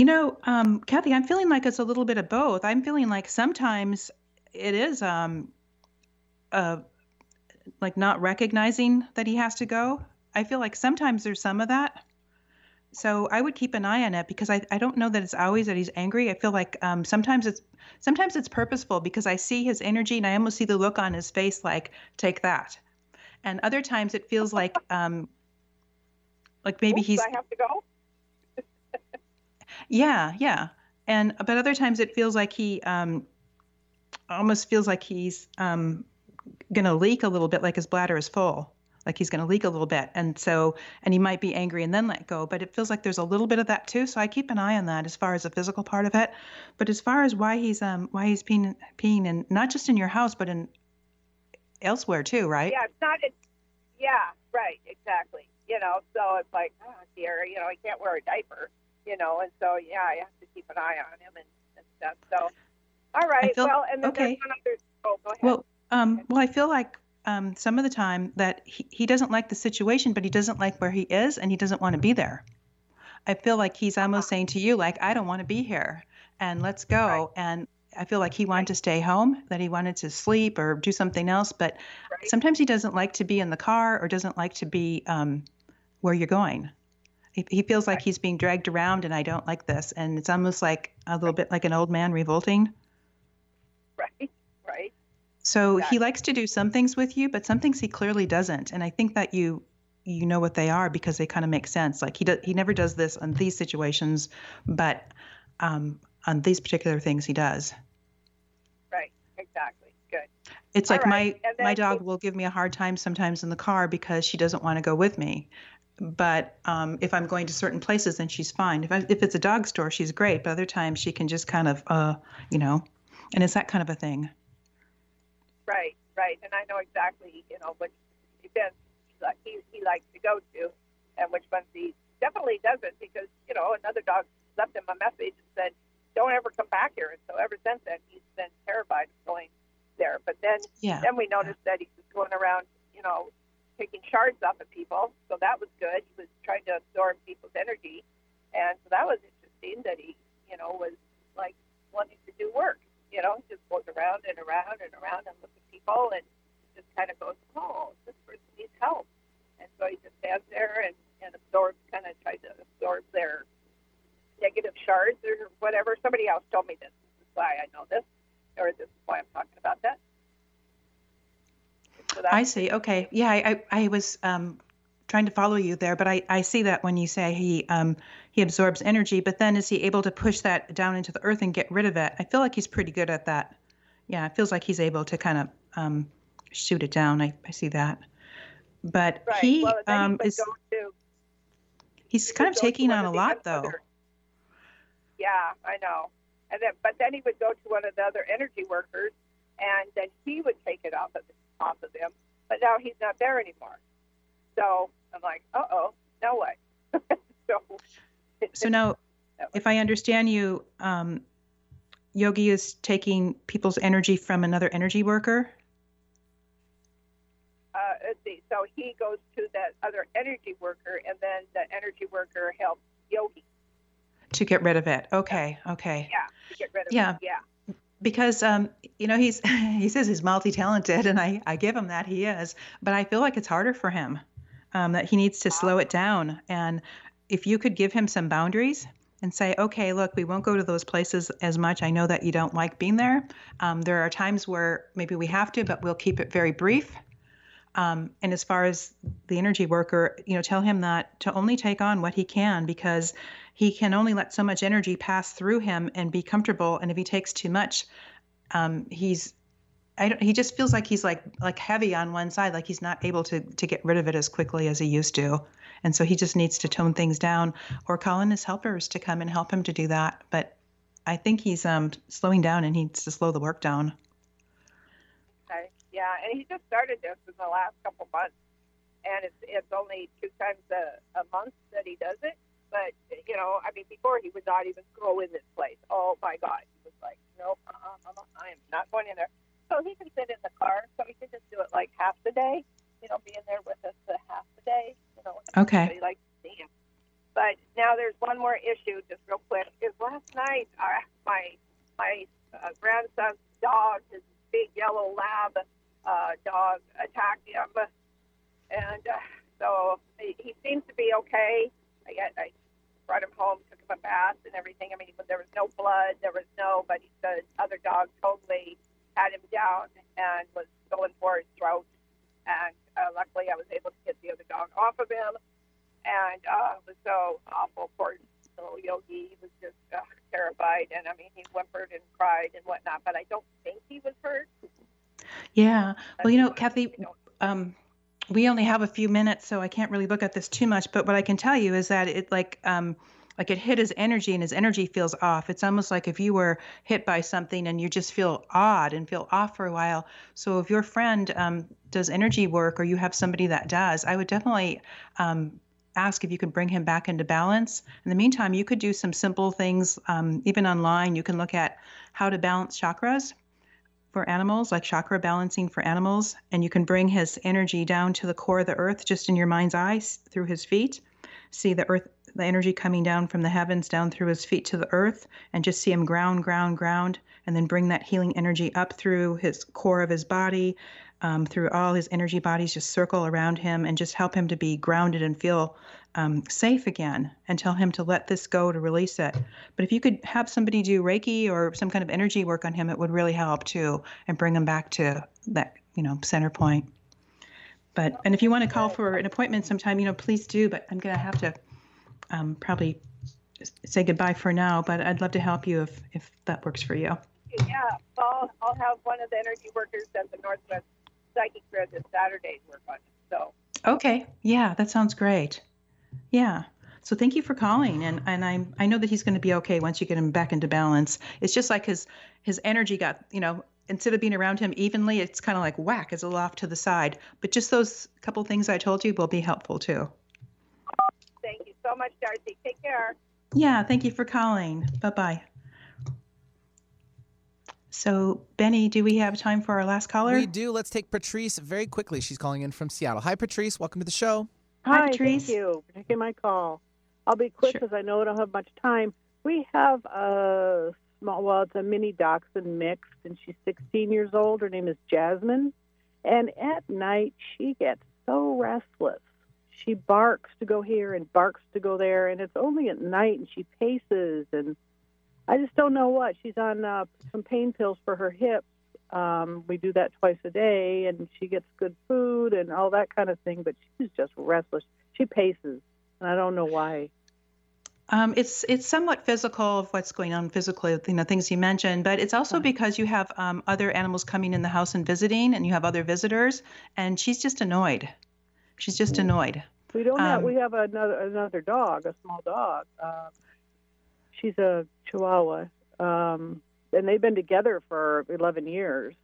You know, um, Kathy, I'm feeling like it's a little bit of both. I'm feeling like sometimes it is um, uh, like not recognizing that he has to go. I feel like sometimes there's some of that. So I would keep an eye on it because I, I don't know that it's always that he's angry. I feel like um, sometimes it's sometimes it's purposeful because I see his energy and I almost see the look on his face like take that, and other times it feels like um, like maybe
Oops,
he's
I have to go.
Yeah yeah and but other times it feels like he um, almost feels like he's um, gonna leak a little bit like his bladder is full like he's to leak a little bit and so and he might be angry and then let go but it feels like there's a little bit of that too so i keep an eye on that as far as the physical part of it but as far as why he's um why he's peeing peeing and not just in your house but in elsewhere too right
Yeah, it's not. It's, yeah, right, exactly. You know, so it's like, oh dear, you know, I can't wear a diaper. You know, and so yeah, I have to keep an eye on him and, and stuff. So, all right,
feel-
well, and then
okay.
there's one other. Oh, go ahead.
well um well i feel like um some of the time that he, he doesn't like the situation but he doesn't like where he is and he doesn't want to be there i feel like he's almost saying to you like i don't want to be here and let's go and i feel like he wanted to stay home that he wanted to sleep or do something else but sometimes he doesn't like to be in the car or doesn't like to be um, where you're going he, he feels like he's being dragged around and i don't like this and it's almost like a little bit like an old man revolting
right, right.
so he likes to do some things with you, but some things he clearly doesn't. And I think that you you know what they are because they kind of make sense. Like he does, he never does this on these situations, but um, on these particular things he does.
Right, exactly. Good.
It's
All
like
right,
my my dog will give me a hard time sometimes in the car because she doesn't want to go with me. But um, if I'm going to certain places, then she's fine. If I, if it's a dog store, she's great. But other times she can just kind of, uh, you know, and it's that kind of a thing.
Right, right. And I know exactly, you know, which events he, he likes to go to and which ones he definitely doesn't because, you know, another dog left him a message and said, don't ever come back here. And so ever since then, he's been terrified of going there. But then,
Yeah.
then we noticed that he's going around, you know, taking shards off of people. So that was good. He was trying to absorb people's energy. And so that was interesting that he, you know, was like wanting to do work. You know, he just goes around and around and around and looks at people and just kind of goes, oh, this person needs help. And so he just stands there and, and absorbs, kind of tries to absorb their negative shards or whatever. Somebody else told me this. This is why I know this, or this is why I'm talking about that.
I see. Okay. Yeah, I, I, I was um, trying to follow you there, but I, I see that when you say he um, he absorbs energy, but then is he able to push that down into the earth and get rid of it? I feel like he's pretty good at that. Yeah, it feels like he's able to kind of um, shoot it down. I, I see that. But
right.
he
well,
um, is
to,
he's
he
kind of taking on a
the
lot though.
other- Yeah, I know. And then, but then he would go to one of the other energy workers, and then he would take it off of off of him. But now he's not there anymore. So I'm like, uh oh, now what? so
So now, if I understand you, um, Yogi is taking people's energy from another energy worker.
uh, let's see. So he goes to that other energy worker, and then the energy worker helps Yogi.
to get rid of it. Okay, okay.
Yeah, to get rid of
Yeah.
it. Yeah.
Because um, you know, he's he says he's multi-talented, and I I give him that he is, but I feel like it's harder for him. Um, that he needs to slow it down, and if you could give him some boundaries and say, okay, look, we won't go to those places as much. I know that you don't like being there. Um, there are times where maybe we have to, but we'll keep it very brief. Um, and as far as the energy worker, you know, tell him that to only take on what he can because he can only let so much energy pass through him and be comfortable. And if he takes too much, um, he's I don't, he just feels like he's like like heavy on one side, like he's not able to to get rid of it as quickly as he used to. And so he just needs to tone things down or call in his helpers to come and help him to do that. But I think he's um, slowing down and he needs to slow the work down.
Yeah, and he just started this in the last couple months, and it's it's only two times a, a month that he does it. But you know, I mean, before he would not even go in this place. Oh my God, he was like, nope, uh-uh, uh-uh, I am not going in there. so he can sit in the car, so he can just do it like half the day. You know, being there with us the half the day. You know,
Okay.
To see him. But now there's one more issue, just real quick. Is last night uh, my my uh, grandson's dog, his big yellow lab uh, dog, attacked him, and uh, so he, he seems to be okay. I, I brought him home, took him a bath and everything. I mean, there was no blood, there was no, but he, the other dog totally had him down and was going for his throat. And uh, luckily, I was able to get the other dog off of him. And uh, it was so awful. Poor little Yogi he was just uh, terrified. And I mean, he whimpered and cried and whatnot, but I don't think he was hurt.
Yeah. Well, you know, Kathy, um, we only have a few minutes, so I can't really look at this too much. But what I can tell you is that it like um, like it hit his energy, and his energy feels off. It's almost like if you were hit by something and you just feel odd and feel off for a while. So if your friend um, does energy work, or you have somebody that does, I would definitely um, ask if you could bring him back into balance. In the meantime, you could do some simple things, um, even online. You can look at how to balance chakras for animals, like chakra balancing for animals, and you can bring his energy down to the core of the earth just in your mind's eye through his feet. See the earth, the energy coming down from the heavens down through his feet to the earth, and just see him ground, ground, ground, and then bring that healing energy up through his core of his body, um, through all his energy bodies, just circle around him and just help him to be grounded and feel um, safe again and tell him to let this go to release it. But if you could have somebody do Reiki or some kind of energy work on him, it would really help too and bring him back to that, you know, center point. But, and if you want to call for an appointment sometime, you know, please do. But I'm going to have to um, probably say goodbye for now. But I'd love to help you if, if that works for you.
Yeah, I'll, I'll have one of the energy workers at the Northwest Psychic Grid this Saturday work on it. So
Okay. Yeah, that sounds great. Yeah. So thank you for calling, and and I I know that he's going to be okay once you get him back into balance. It's just like his his energy got you know instead of being around him evenly, it's kind of like whack as a off to the side. But just those couple things I told you will be helpful too.
thank you so much, Darcy. Take care.
Yeah. Thank you for calling. Bye bye. So Benny, do we have time for our last caller?
We do. Let's take Patrice very quickly. She's calling in from Seattle. Hi, Patrice. Welcome to the show.
Hi,
Hi, thank you for taking my call. I'll be quick because I know I don't have much time. We have a small, well, it's a mini dachshund mix, and she's 16 years old. Her name is Jasmine. And at night, she gets so restless. She barks to go here and barks to go there, and it's only at night, and she paces, and I just don't know what. She's on uh, some pain pills for her hips. Um, we do that twice a day, and she gets good food and all that kind of thing. But she's just restless. She paces, and I don't know why.
Um, it's it's somewhat physical of what's going on physically, you know, things you mentioned, but it's also because you have um, other animals coming in the house and visiting, and you have other visitors, and she's just annoyed. She's just annoyed.
We don't have.
Um,
We have another another dog, a small dog. Uh, she's a Chihuahua, um, and they've been together for 11 years.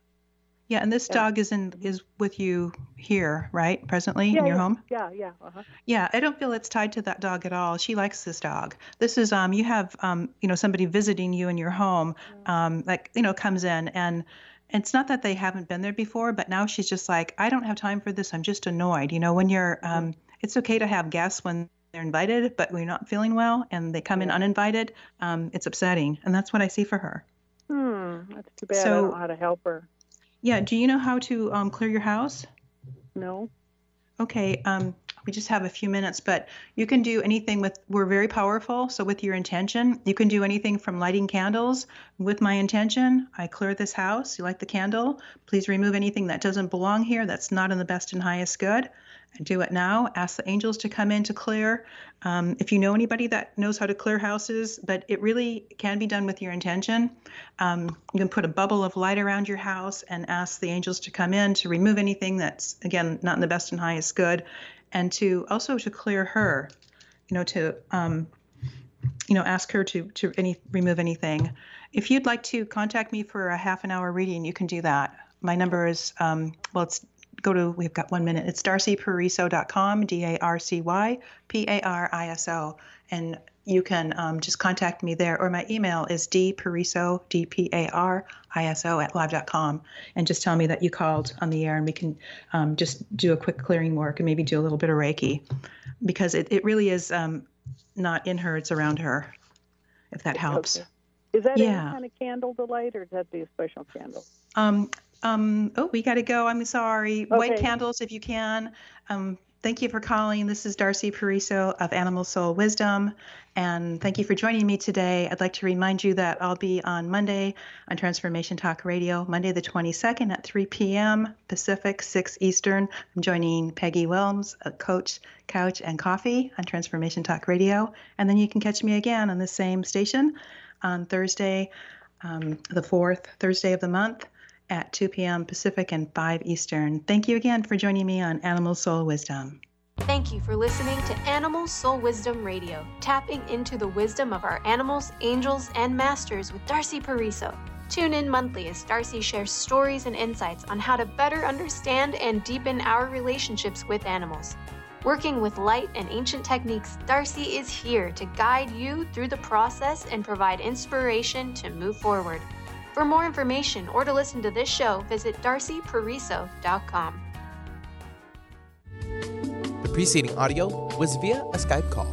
Yeah, and this
Yeah.
dog is in is with you here, right? Presently
yeah,
in your
yeah,
home.
Yeah, yeah. Uh-huh.
Yeah, I don't feel it's tied to that dog at all. She likes this dog. This is um you have um you know somebody visiting you in your home um like you know comes in and it's not that they haven't been there before, but now she's just like I don't have time for this. I'm just annoyed. You know, when you're um it's okay to have guests when they're invited, but when you're not feeling well and they come in uninvited, um it's upsetting. And that's what I see for her.
Hmm, that's too bad. I
So-
don't know how to help her.
Yeah, do you know how to um clear your house?
No.
Okay, um, we just have a few minutes, but you can do anything with, we're very powerful. So, with your intention, you can do anything from lighting candles. With my intention, I clear this house. You light the candle? Please remove anything that doesn't belong here, that's not in the best and highest good. Do it now. Ask the angels to come in to clear. Um, if you know anybody that knows how to clear houses, but it really can be done with your intention. Um, you can put a bubble of light around your house and ask the angels to come in to remove anything that's again not in the best and highest good, and to also to clear her. You know to um, you know ask her to to any remove anything. If you'd like to contact me for a half an hour reading, you can do that. My number is um, well, it's go to we've got one minute. It's darcypariso.com, D A R C Y P A R I S O, and you can um, just contact me there, or my email is dpariso, D-P-A-R-I-S-O, at live.com, and just tell me that you called on the air, and we can um, just do a quick clearing work and maybe do a little bit of Reiki, because it, it really is um, not in her, it's around her, if that helps.
Okay. Is that
Yeah.
any kind of candle to light, or does that be a special candle?
Um, um, oh, we got to go. I'm sorry. White candles, if you can. Um, thank you for calling. This is Darcy Pariso of Animal Soul Wisdom. And thank you for joining me today. I'd like to remind you that I'll be on Monday on Transformation Talk Radio, Monday the 22nd at 3 p.m. Pacific, 6 Eastern. I'm joining Peggy Wilms, Coach Couch and Coffee on Transformation Talk Radio. And then you can catch me again on the same station on Thursday, um, the fourth Thursday of the month at 2 p.m. Pacific and 5 Eastern. Thank you again for joining me on Animal Soul Wisdom.
Thank you for listening to Animal Soul Wisdom Radio, tapping into the wisdom of our animals, angels, and masters with Darcy Pariso. Tune in monthly as Darcy shares stories and insights on how to better understand and deepen our relationships with animals. Working with light and ancient techniques, Darcy is here to guide you through the process and provide inspiration to move forward. For more information or to listen to this show, visit darcypariso.com.
The preceding audio was via a Skype call.